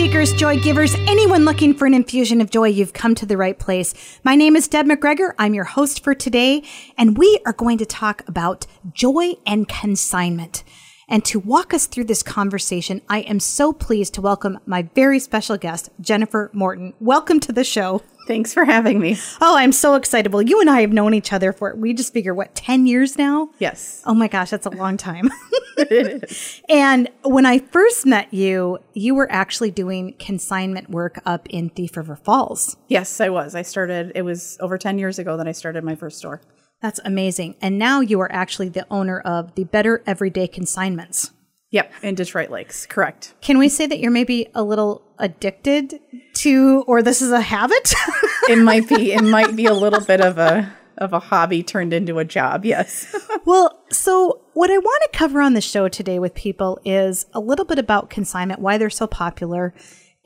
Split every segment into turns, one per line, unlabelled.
seekers, joy givers, anyone looking for an infusion of joy, you've come to the right place. My name is Deb McGregor. I'm your host for today, and we are going to talk about joy and consignment. And to walk us through this conversation, I am so pleased to welcome my very special guest, Jennifer Morton. Welcome to the show.
Thanks for having me.
Oh, I'm so excited. Well, you and I have known each other for, we just figure, what, 10 years now?
Yes.
Oh my gosh, that's a long time. and when I first met you, you were actually doing consignment work up in Thief River Falls.
Yes, I was. I started, it was over 10 years ago that I started my first store.
That's amazing. And now you are actually the owner of the Better Everyday Consignments.
Yep, in Detroit Lakes, correct.
Can we say that you're maybe a little addicted to, or this is a habit?
it might be. It might be a little bit of a of a hobby turned into a job. Yes.
well, so what I want to cover on the show today with people is a little bit about consignment, why they're so popular,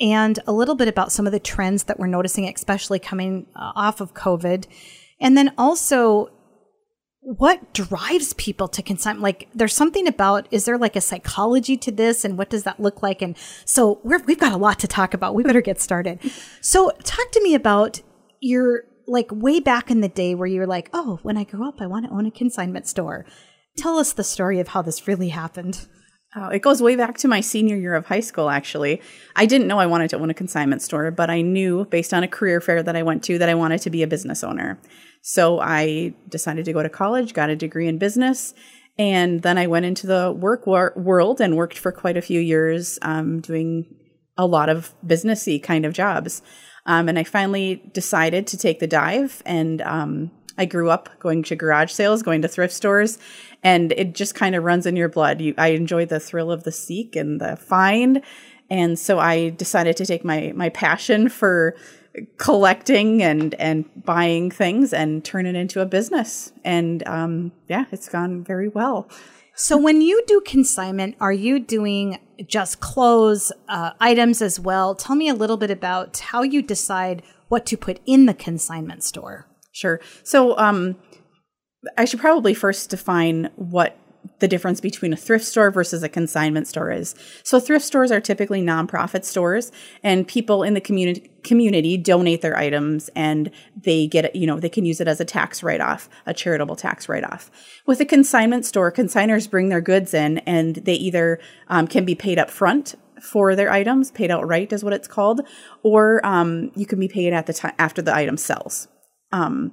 and a little bit about some of the trends that we're noticing, especially coming uh, off of COVID. And then also what drives people to consign like there's something about is there like a psychology to this and what does that look like? And so we have got a lot to talk about. We better get started. So talk to me about your like way back in the day where you're like oh when i grow up i want to own a consignment store. Tell us the story of how this really happened.
Oh, it goes way back to my senior year of high school, actually. I didn't know I wanted to own a consignment store, but I knew based on a career fair that I went to that I wanted to be a business owner. So I decided to go to college, got a degree in business, and then I went into the work wor- world and worked for quite a few years um, doing a lot of businessy kind of jobs. Um, and I finally decided to take the dive and um, I grew up going to garage sales, going to thrift stores, and it just kind of runs in your blood. You, I enjoy the thrill of the seek and the find, and so I decided to take my my passion for collecting and and buying things and turn it into a business. And um, yeah, it's gone very well.
So when you do consignment, are you doing just clothes uh, items as well? Tell me a little bit about how you decide what to put in the consignment store.
Sure. So um, I should probably first define what the difference between a thrift store versus a consignment store is. So thrift stores are typically nonprofit stores and people in the community community donate their items and they get you know they can use it as a tax write-off a charitable tax write-off with a consignment store consigners bring their goods in and they either um, can be paid up front for their items paid outright is what it's called or um, you can be paid at the time after the item sells um,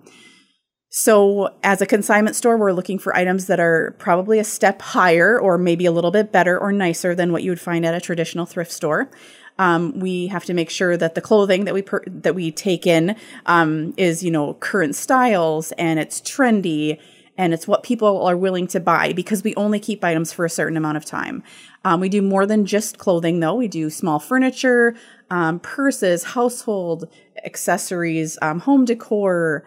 so, as a consignment store, we're looking for items that are probably a step higher or maybe a little bit better or nicer than what you would find at a traditional thrift store. Um, we have to make sure that the clothing that we per- that we take in um, is, you know, current styles and it's trendy and it's what people are willing to buy because we only keep items for a certain amount of time. Um, we do more than just clothing, though. We do small furniture, um, purses, household accessories, um, home decor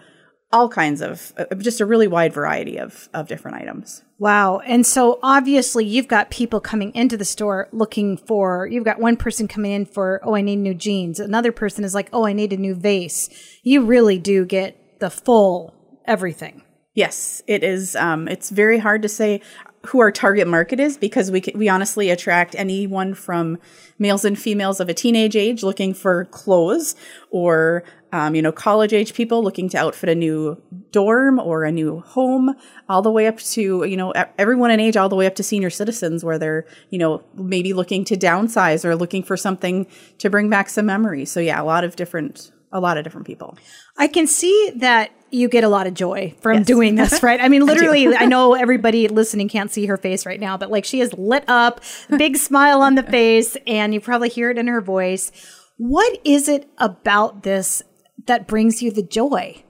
all kinds of uh, just a really wide variety of of different items.
Wow. And so obviously you've got people coming into the store looking for you've got one person coming in for oh I need new jeans. Another person is like oh I need a new vase. You really do get the full everything.
Yes, it is um it's very hard to say who our target market is because we we honestly attract anyone from males and females of a teenage age looking for clothes or um, you know, college age people looking to outfit a new dorm or a new home, all the way up to, you know, everyone in age, all the way up to senior citizens where they're, you know, maybe looking to downsize or looking for something to bring back some memories. So yeah, a lot of different, a lot of different people.
I can see that you get a lot of joy from yes. doing this, right? I mean, literally, I, I, know everybody listening can't see her face right now, but like she is lit up, big smile on the face, and you probably hear it in her voice. What is it about this that brings you the joy?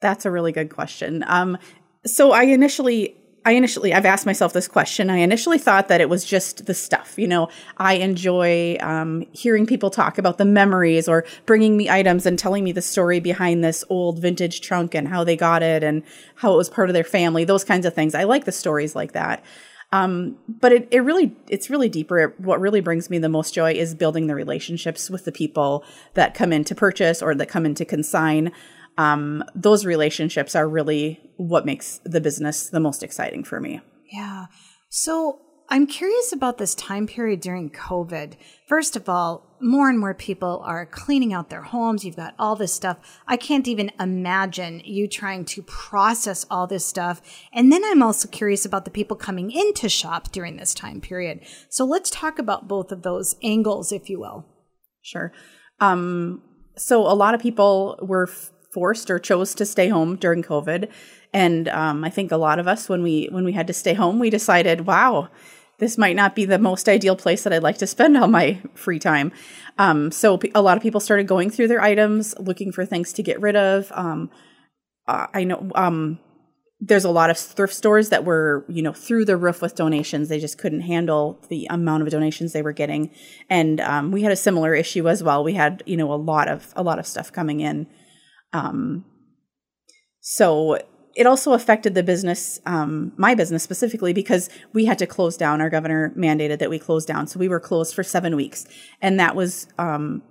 That's a really good question. Um, so I initially I initially, I've asked myself this question. I initially thought that it was just the stuff. You know, I enjoy um, hearing people talk about the memories or bringing me items and telling me the story behind this old vintage trunk and how they got it and how it was part of their family, those kinds of things. I like the stories like that. Um, but it, it really, it's really deeper. What really brings me the most joy is building the relationships with the people that come in to purchase or that come in to consign. Um, those relationships are really what makes the business the most exciting for me.
Yeah. So I'm curious about this time period during COVID. First of all, more and more people are cleaning out their homes. You've got all this stuff. I can't even imagine you trying to process all this stuff. And then I'm also curious about the people coming into shop during this time period. So let's talk about both of those angles, if you will.
Sure. Um, so a lot of people were forced or chose to stay home during COVID. And um, I think a lot of us, when we when we had to stay home, we decided, wow, this might not be the most ideal place that I'd like to spend all my free time. Um, so a lot of people started going through their items, looking for things to get rid of. Um, uh, I know um, there's a lot of thrift stores that were, you know, through the roof with donations. They just couldn't handle the amount of donations they were getting, and um, we had a similar issue as well. We had, you know, a lot of a lot of stuff coming in. Um, so it also affected the business, um, my business specifically, because we had to close down. Our governor mandated that we close down. So we were closed for seven weeks. And that was um,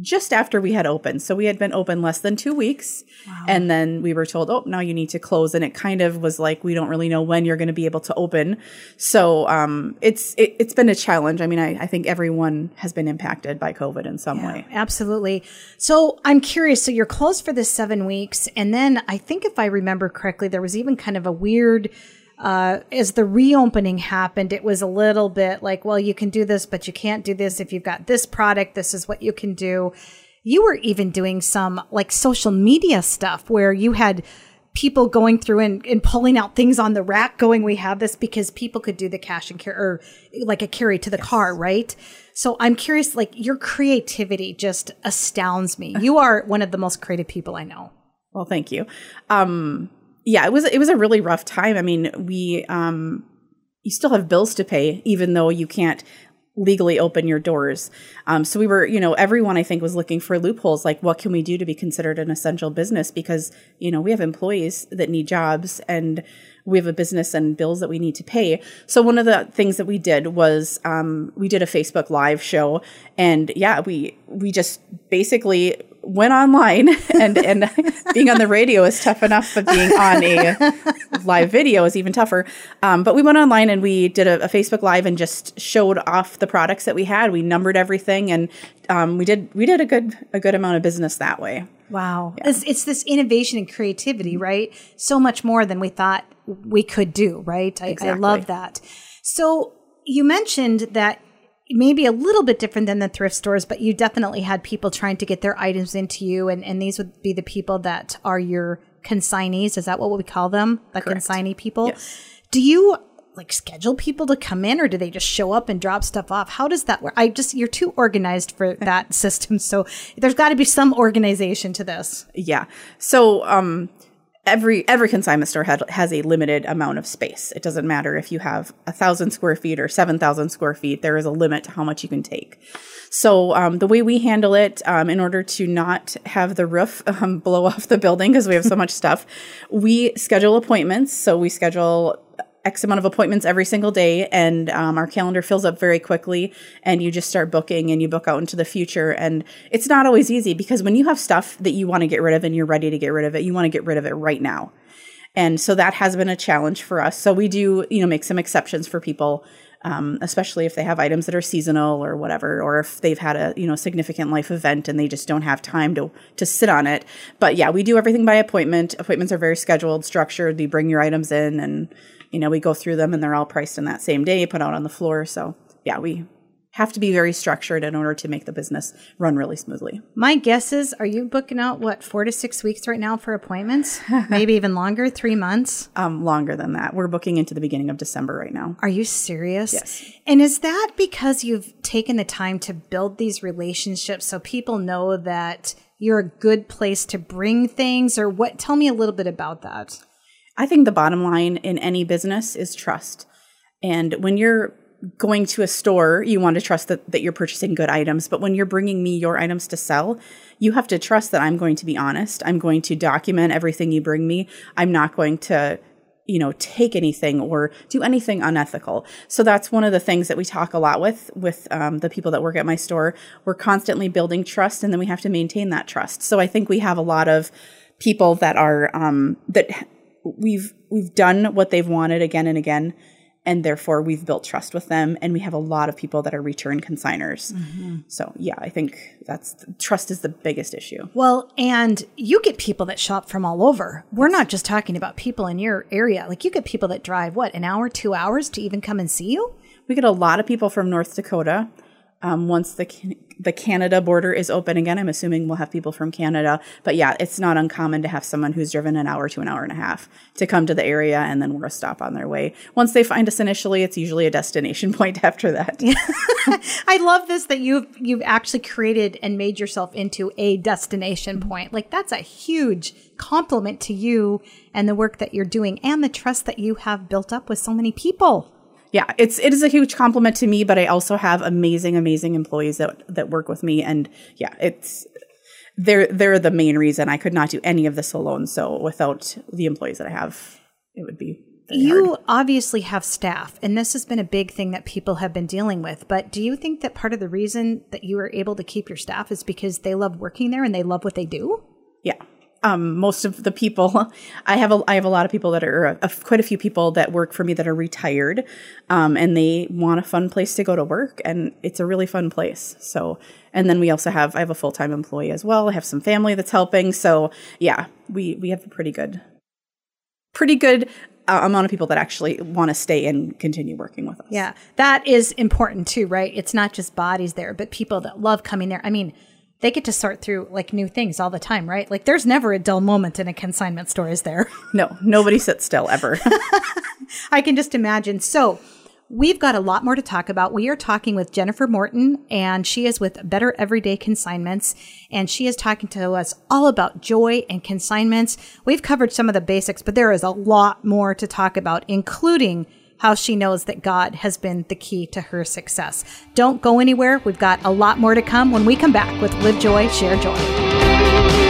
just after we had opened. So we had been open less than two weeks. Wow. And then we were told, oh, now you need to close. And it kind of was like, we don't really know when you're going to be able to open. So um, it's it, has been a challenge. I mean, I, I, think everyone has been impacted by COVID in some yeah, way.
Absolutely. So I'm curious. So you're closed for this seven weeks. And then I think if I remember correctly, there was even kind of a weird uh, as the reopening happened, it was a little bit like, well, you can do this, but you can't do this. If you've got this product, this is what you can do. You were even doing some like social media stuff where you had people going through and, and pulling out things on the rack going, we have this because people could do the cash and carry or like a carry to the yes. car, right? So I'm curious, like your creativity just astounds me. You are one of the most creative people I know.
Well, thank you. Um, yeah, it was it was a really rough time. I mean, we um you still have bills to pay even though you can't legally open your doors. Um, so we were, you know, everyone I think was looking for loopholes like what can we do to be considered an essential business because, you know, we have employees that need jobs and we have a business and bills that we need to pay. So one of the things that we did was um, we did a Facebook live show and yeah, we we just basically went online and and being on the radio is tough enough, but being on a live video is even tougher. Um, but we went online and we did a, a, Facebook live and just showed off the products that we had. We numbered everything and um, we did we did a good a good amount of business that way.
Wow, yeah. it's, it's this innovation and creativity, right? So much more than we thought we could do, right? I, exactly. I love that. So you mentioned that maybe a little bit different than the thrift stores, but you definitely had people trying to get their items into you, and, and these would be the people that are your consignees. Is that what we call them? The Correct. consignee people? Yes. Do you like schedule people to come in or do they just show up and drop stuff off? How does that work? I just, you're too organized for that system. So there's got to be some organization to this.
Yeah. So, um, every every consignment store had, has a limited amount of space. It doesn't matter if you have a thousand square feet or seven thousand square feet. There is a limit to how much you can take. So um, the way we handle it, um, in order to not have the roof um, blow off the building because we have so much stuff, we schedule appointments. So we schedule X amount of appointments every single day, and um, our calendar fills up very quickly. And you just start booking and you book out into the future. And it's not always easy because when you have stuff that you want to get rid of and you're ready to get rid of it, you want to get rid of it right now. And so that has been a challenge for us. So we do, you know, make some exceptions for people, um, especially if they have items that are seasonal or whatever, or if they've had a, you know, significant life event and they just don't have time to to sit on it. But yeah, we do everything by appointment. Appointments are very scheduled, structured. You bring your items in and you know, we go through them and they're all priced in that same day, put out on the floor. So yeah, we have to be very structured in order to make the business run really smoothly.
My guess is, are you booking out what four to six weeks right now for appointments? Maybe even longer, three months.
Um, longer than that. We're booking into the beginning of December right now.
Are you serious?
Yes.
And is that because you've taken the time to build these relationships so people know that you're a good place to bring things, or what? Tell me a little bit about that.
I think the bottom line in any business is trust. And when you're going to a store, you want to trust that, that you're purchasing good items. But when you're bringing me your items to sell, you have to trust that I'm going to be honest. I'm going to document everything you bring me. I'm not going to you know take anything or do anything unethical so that's one of the things that we talk a lot with with um, the people that work at my store we're constantly building trust and then we have to maintain that trust so i think we have a lot of people that are um, that we've we've done what they've wanted again and again and therefore we've built trust with them and we have a lot of people that are return consigners mm-hmm. so yeah i think that's trust is the biggest issue
Well, and you get people that shop from all over. We're not just talking about people in your area. Like you get people that drive what, an hour, two hours to even come and see you?
we get a lot of people from north dakota um, once the the Canada border is open again, I'm assuming we'll have people from Canada. But yeah, it's not uncommon to have someone who's driven an hour to an hour and a half to come to the area, and then we're a stop on their way. Once they find us initially, it's usually a destination point after that.
I love this that you've you've actually created and made yourself into a destination point. Like that's a huge compliment to you and the work that you're doing and the trust that you have built up with so many people.
Yeah, it's it is a huge compliment to me, but I also have amazing, amazing employees that that work with me, and yeah, it's they're they're the main reason I could not do any of this alone. So without the employees that I have, it would be
You
hard.
obviously have staff, and this has been a big thing that people have been dealing with. But do you think that part of the reason that you are able to keep your staff is because they love working there and they love what they do?
Yeah. Um, most of the people, I have a, I have a lot of people that are, uh, quite a few people that work for me that are retired, um, and they want a fun place to go to work, and it's a really fun place. So, and then we also have, I have a full time employee as well. I have some family that's helping. So, yeah, we we have a pretty good, pretty good uh, amount of people that actually want to stay and continue working with us.
Yeah, that is important too, right? It's not just bodies there, but people that love coming there. I mean, they get to sort through like new things all the time, right? Like there's never a dull moment in a consignment store, is there?
No, nobody sits still ever.
I can just imagine. So, we've got a lot more to talk about. We are talking with Jennifer Morton, and she is with Better Everyday Consignments, and she is talking to us all about joy and consignments. We've covered some of the basics, but there is a lot more to talk about, including how she knows that God has been the key to her success. Don't go anywhere. We've got a lot more to come when we come back with Live Joy, Share Joy.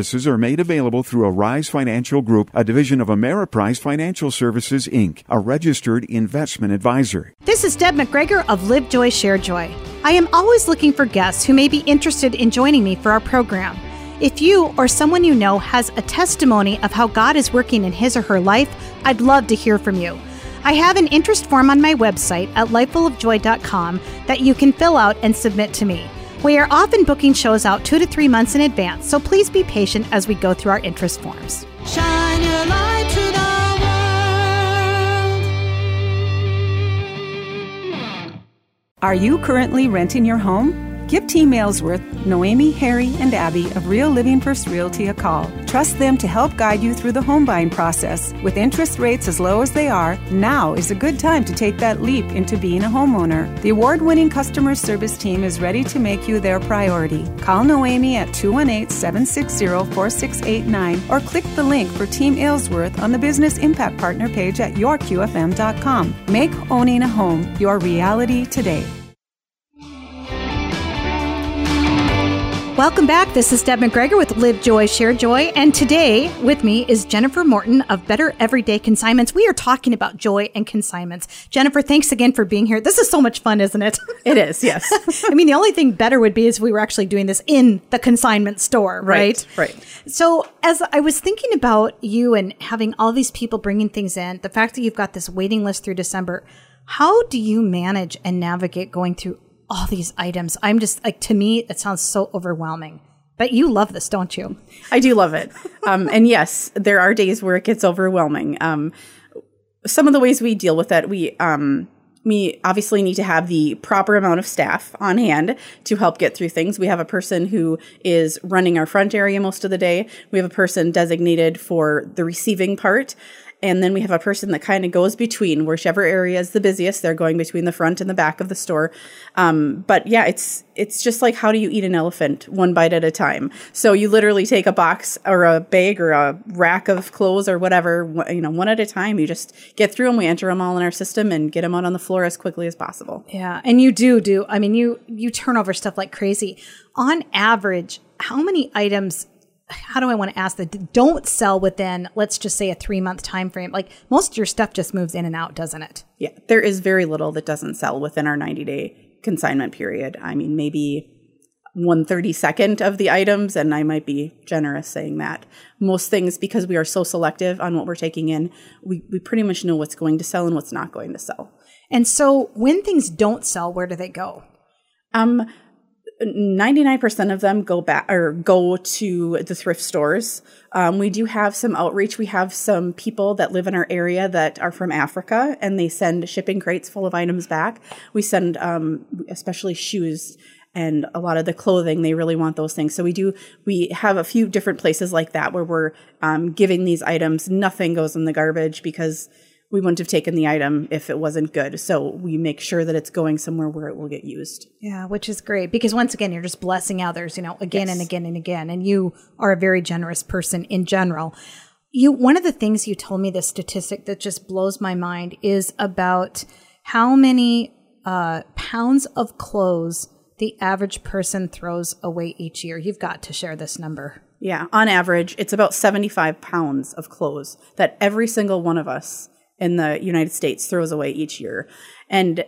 services are made available through Arise Financial Group, a division of Ameriprise Financial Services, Inc., a registered investment advisor.
This is Deb McGregor of Live Joy, Share Joy. I am always looking for guests who may be interested in joining me for our program. If you or someone you know has a testimony of how God is working in his or her life, I'd love to hear from you. I have an interest form on my website at lifefullofjoy.com that you can fill out and submit to me. We are often booking shows out two to three months in advance, so please be patient as we go through our interest forms.
Shine your light to the world.
Are you currently renting your home? Give Team Aylesworth, Noemi, Harry, and Abby of Real Living First Realty a call. Trust them to help guide you through the home buying process. With interest rates as low as they are, now is a good time to take that leap into being a homeowner. The award winning customer service team is ready to make you their priority. Call Noemi at 218 760 4689 or click the link for Team Aylesworth on the Business Impact Partner page at yourqfm.com. Make owning a home your reality today.
Welcome back. This is Deb McGregor with Live Joy, Share Joy. And today with me is Jennifer Morton of Better Everyday Consignments. We are talking about joy and consignments. Jennifer, thanks again for being here. This is so much fun, isn't it?
it is, yes.
I mean, the only thing better would be if we were actually doing this in the consignment store, right?
Right, right.
So, as I was thinking about you and having all these people bringing things in, the fact that you've got this waiting list through December, how do you manage and navigate going through all these items? I'm just like, to me, it sounds so overwhelming. But you love this, don't you?
I do love it. Um, and yes, there are days where it gets overwhelming. Um, some of the ways we deal with that, we um, we obviously need to have the proper amount of staff on hand to help get through things. We have a person who is running our front area most of the day. We have a person designated for the receiving part. And then we have a person that kind of goes between whichever area is the busiest. They're going between the front and the back of the store. Um, but yeah, it's it's just like how do you eat an elephant one bite at a time? So you literally take a box or a bag or a rack of clothes or whatever, you know, one at a time. You just get through them. We enter them all in our system and get them out on the floor as quickly as possible.
Yeah, and you do do. I mean, you you turn over stuff like crazy. On average, how many items? How do I want to ask that don't sell within, let's just say, a three month time frame? Like most of your stuff just moves in and out, doesn't it?
Yeah, there is very little that doesn't sell within our 90 day consignment period. I mean, maybe one thirty second of the items, and I might be generous saying that. Most things, because we are so selective on what we're taking in, we, we pretty much know what's going to sell and what's not going to sell.
And so when things don't sell, where do they go?
Um, 99% of them go back or go to the thrift stores. Um, we do have some outreach. We have some people that live in our area that are from Africa and they send shipping crates full of items back. We send, um, especially shoes and a lot of the clothing. They really want those things. So we do, we have a few different places like that where we're, um, giving these items. Nothing goes in the garbage because we wouldn't have taken the item if it wasn't good. So we make sure that it's going somewhere where it will get used.
Yeah, which is great because once again, you're just blessing others, you know, again and again and again. And you are a very generous person in general. You, one of the things you told me, the statistic that just blows my mind is about how many uh, pounds of clothes the average person throws away each year. You've got to share this number.
Yeah, on average, it's about 75 pounds of clothes that every single one of us in the United States throws away each year. And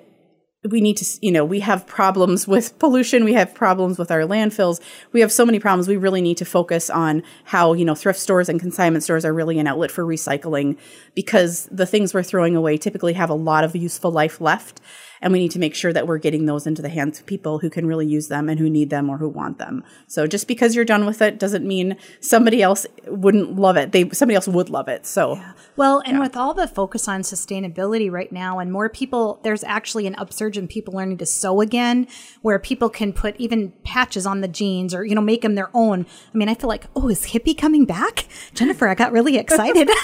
we need to, you know, we have problems with pollution. We have problems with our landfills. We have so many problems. We really need to focus on how, you know, thrift stores and consignment stores are really an outlet for recycling because the things we're throwing away typically have a lot of useful life left. And we need to make sure that we're getting those into the hands of people who can really use them and who need them or who want them. So just because you're done with it doesn't mean somebody else wouldn't love it. They somebody else would love it. So
Well, and with all the focus on sustainability right now, and more people, there's actually an upsurge in people learning to sew again, where people can put even patches on the jeans or, you know, make them their own. I mean, I feel like, oh, is hippie coming back? Jennifer, I got really excited.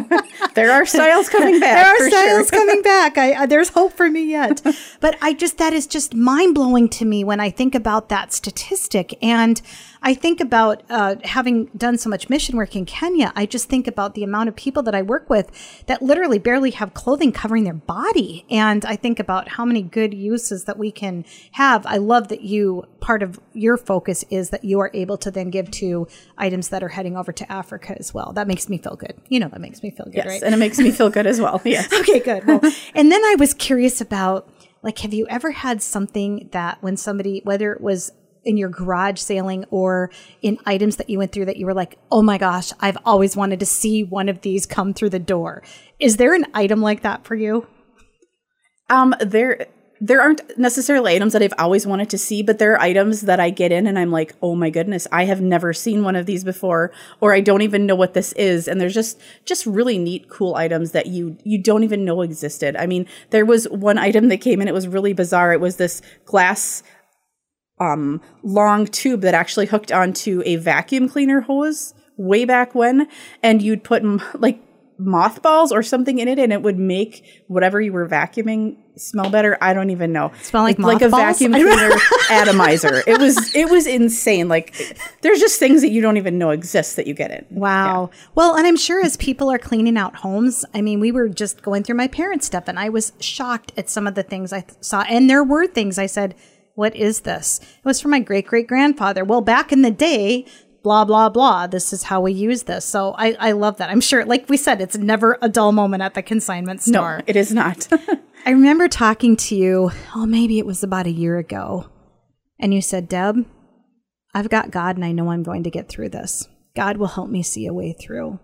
there are styles coming back.
there are styles
sure.
coming back. I, I, there's hope for me yet. but I just, that is just mind blowing to me when I think about that statistic. And I think about uh, having done so much mission work in Kenya. I just think about the amount of people that I work with that literally barely have clothing covering their body. And I think about how many good uses that we can have. I love that you, part of your focus is that you are able to then give to items that are heading over to Africa as well. That makes me feel good. You know, that makes me feel good,
Yes,
right?
and it makes me feel good as well. Yes.
okay, good. Well, and then I was curious about like, have you ever had something that when somebody, whether it was in your garage sailing or in items that you went through that you were like, oh my gosh, I've always wanted to see one of these come through the door. Is there an item like that for you?
Um, there there aren't necessarily items that I've always wanted to see, but there are items that I get in and I'm like, oh my goodness, I have never seen one of these before, or I don't even know what this is. And there's just just really neat, cool items that you you don't even know existed. I mean, there was one item that came in, it was really bizarre. It was this glass um long tube that actually hooked onto a vacuum cleaner hose way back when, and you'd put m- like mothballs or something in it and it would make whatever you were vacuuming smell better. I don't even know.
Smell like
It's like a vacuum cleaner atomizer. It was it was insane. Like there's just things that you don't even know exist that you get in.
Wow. Well, and I'm sure as people are cleaning out homes, I mean, we were just going through my parents' stuff and I was shocked at some of the things I th- saw. And there were things I said, what is this? It was from my great great grandfather. Well, back in the day, blah, blah, blah. This is how we use this. So I, I love that. I'm sure, like we said, it's never a dull moment at the consignment store.
No,
store.
it is not.
I remember talking to you, oh, maybe it was about a year ago. And you said, Deb, I've got God and I know I'm going to get through this. God will help me see a way through.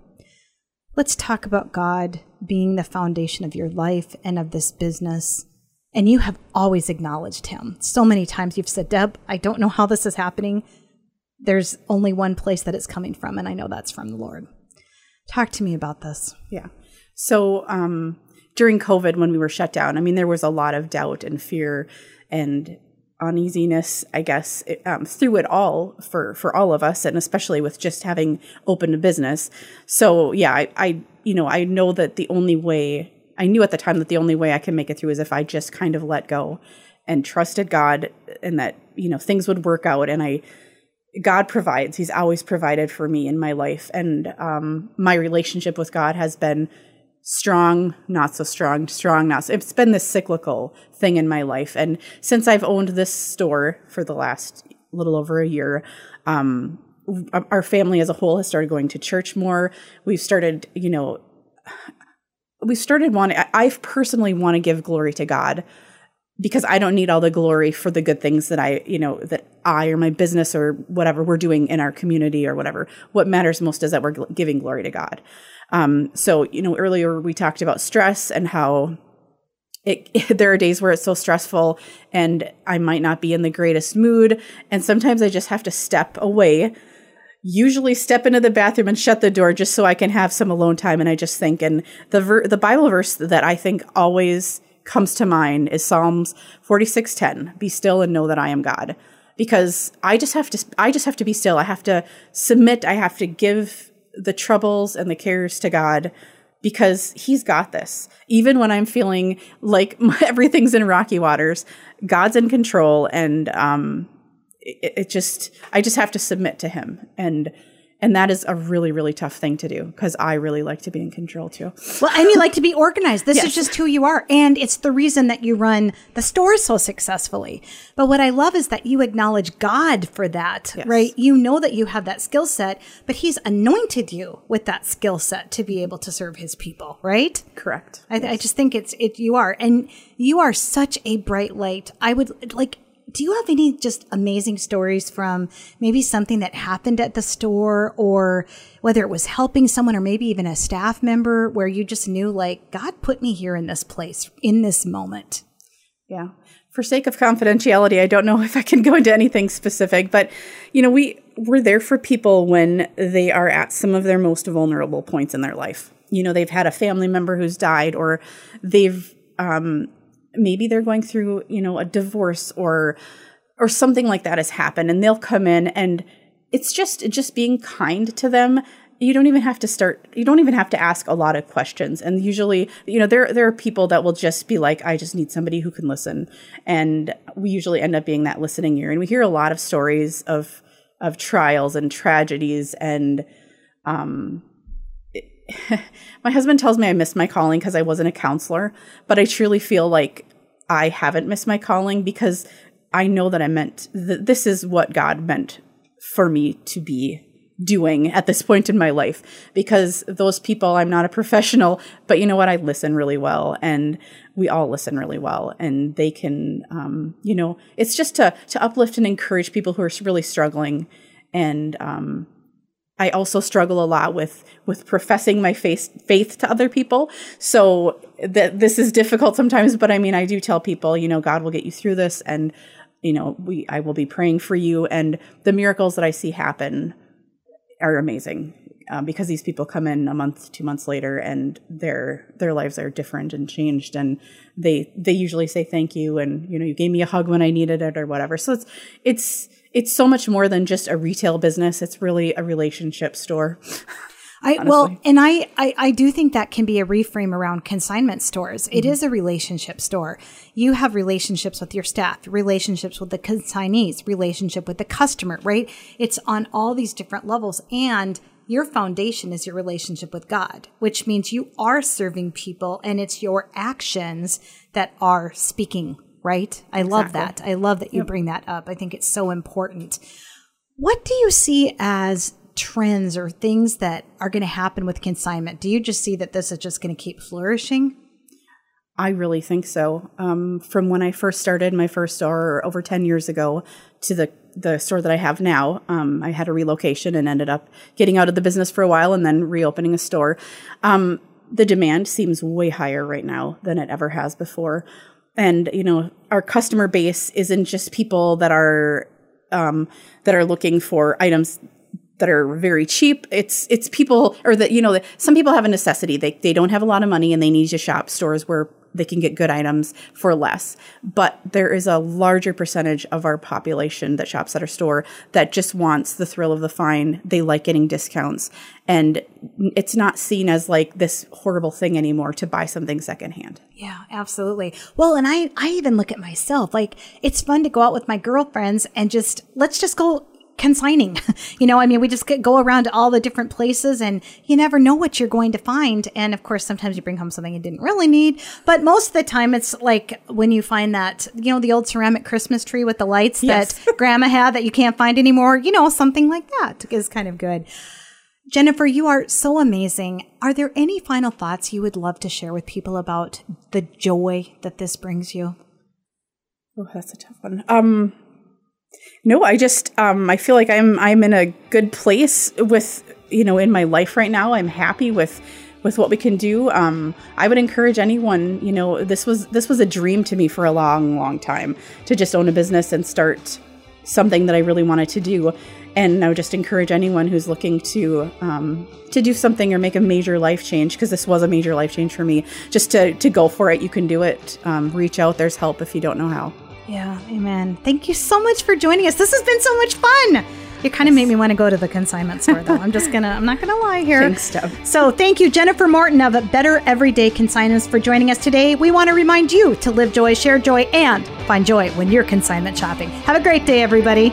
Let's talk about God being the foundation of your life and of this business. And you have always acknowledged him. So many times you've said, Deb, I don't know how this is happening. There's only one place that it's coming from, and I know that's from the Lord. Talk to me about this.
Yeah. So um, during COVID, when we were shut down, I mean, there was a lot of doubt and fear and uneasiness, I guess, um, through it all for for all of us, and especially with just having opened a business. So yeah, I, I you know, I know that the only way, I knew at the time that the only way I can make it through is if I just kind of let go and trusted God and that, you know, things would work out. And I, God provides. He's always provided for me in my life. And um, my relationship with God has been strong, not so strong, strong, not so. It's been this cyclical thing in my life. And since I've owned this store for the last little over a year, um, our family as a whole has started going to church more. We've started, you know, we started wanting, I personally want to give glory to God because I don't need all the glory for the good things that I, you know, that I or my business or whatever we're doing in our community or whatever. What matters most is that we're giving glory to God. Um, so, you know, earlier we talked about stress and how it, it, there are days where it's so stressful and I might not be in the greatest mood. And sometimes I just have to step away, usually step into the bathroom and shut the door just so I can have some alone time. And I just think, and the, ver- the Bible verse that I think always comes to mind is Psalms 46:10, "Be still and know that I am God." Because I just have to I just have to be still. I have to submit, I have to give the troubles and the cares to God because he's got this. Even when I'm feeling like everything's in rocky waters, God's in control and um it, it just I just have to submit to him and and that is a really, really tough thing to do because I really like to be in control too.
Well, and you like to be organized. This
Yes.
is just who you are. And it's the reason that you run the store so successfully. But what I love is that you acknowledge God for that,
Yes.
right? You know that you have that skill set, but He's anointed you with that skill set to be able to serve His people, right?
Correct.
I, I just think it's it. You are, and you are such a bright light. I would like. Do you have any just amazing stories from maybe something that happened at the store, or whether it was helping someone, or maybe even a staff member, where you just knew like God put me here in this place in this moment?
Yeah. For sake of confidentiality, I don't know if I can go into anything specific, but you know, we we're there for people when they are at some of their most vulnerable points in their life. You know, they've had a family member who's died or they've um maybe they're going through, you know, a divorce or or something like that has happened and they'll come in and it's just just being kind to them. You don't even have to start you don't even have to ask a lot of questions. And usually you know there there are people that will just be like i just need somebody who can listen. And we usually end up being that listening ear. And we hear a lot of stories of of trials and tragedies and um my husband tells me I missed my calling because I wasn't a counselor, but I truly feel like I haven't missed my calling because I know that I meant th- this is what God meant for me to be doing at this point in my life because those people I'm not a professional but you know what? I listen really well and we all listen really well and they can um, you know it's just to to uplift and encourage people who are really struggling and um, I also struggle a lot with with professing my faith faith to other people. So that this is difficult sometimes, but I mean, I do tell people, you know, God will get you through this, and you know, we I will be praying for you, and the miracles that I see happen are amazing. Um, because these people come in a month, two months later, and their their lives are different and changed, and they they usually say thank you, and you know you gave me a hug when I needed it or whatever. So it's it's it's so much more than just a retail business. It's really a relationship store.
I well, and I, I I do think that can be a reframe around consignment stores. It is a relationship store. You have relationships with your staff, relationships with the consignees, relationship with the customer, right? It's on all these different levels and your foundation is your relationship with God, which means you are serving people and it's your actions that are speaking, right? I love that. I love that you bring that up. I think it's so important. What do you see as trends or things that are going to happen with consignment? Do you just see that this is just going to keep flourishing?
I really think so. Um, from when I first started my first store over 10 years ago to the, the store that I have now, um, I had a relocation and ended up getting out of the business for a while and then reopening a store. Um, the demand seems way higher right now than it ever has before. And, you know, our customer base isn't just people that are, um, that are looking for items that are very cheap. It's it's people or that you know some people have a necessity. They they don't have a lot of money and they need to shop stores where they can get good items for less. But there is a larger percentage of our population that shops at our store that just wants the thrill of the find. They like getting discounts. And it's not seen as like this horrible thing anymore to buy something secondhand.
Yeah, absolutely. Well, and I, I even look at myself like it's fun to go out with my girlfriends and just let's just go consigning. you know, I mean, we just get, go around to all the different places and you never know what you're going to find. And of course, sometimes you bring home something you didn't really need. But most of the time, it's like when you find that, you know, the old ceramic Christmas tree with the lights
Yes.
that grandma had that you can't find anymore, you know, something like that is kind of good. Jennifer, you are so amazing. Are there any final thoughts you would love to share with people about the joy that this brings you?
Oh, that's a tough one. Um, no, I just um, I feel like I'm I'm in a good place with you know in my life right now. I'm happy with with what we can do. Um, I would encourage anyone. You know, this was this was a dream to me for a long, long time to just own a business and start something that I really wanted to do. And I would just encourage anyone who's looking to um, to do something or make a major life change because this was a major life change for me. Just to to go for it. You can do it. Um, reach out. There's help if you don't know how.
Yeah, amen. Thank you so much for joining us. This has been so much fun. You kind of made me want to go to the consignment store, though. I'm just gonna, I'm not gonna lie here.
Thanks, Deb.
So, thank you, Jennifer Morton of Better Everyday Consignments, for joining us today. We want to remind you to live joy, share joy, and find joy when you're consignment shopping. Have a great day, everybody.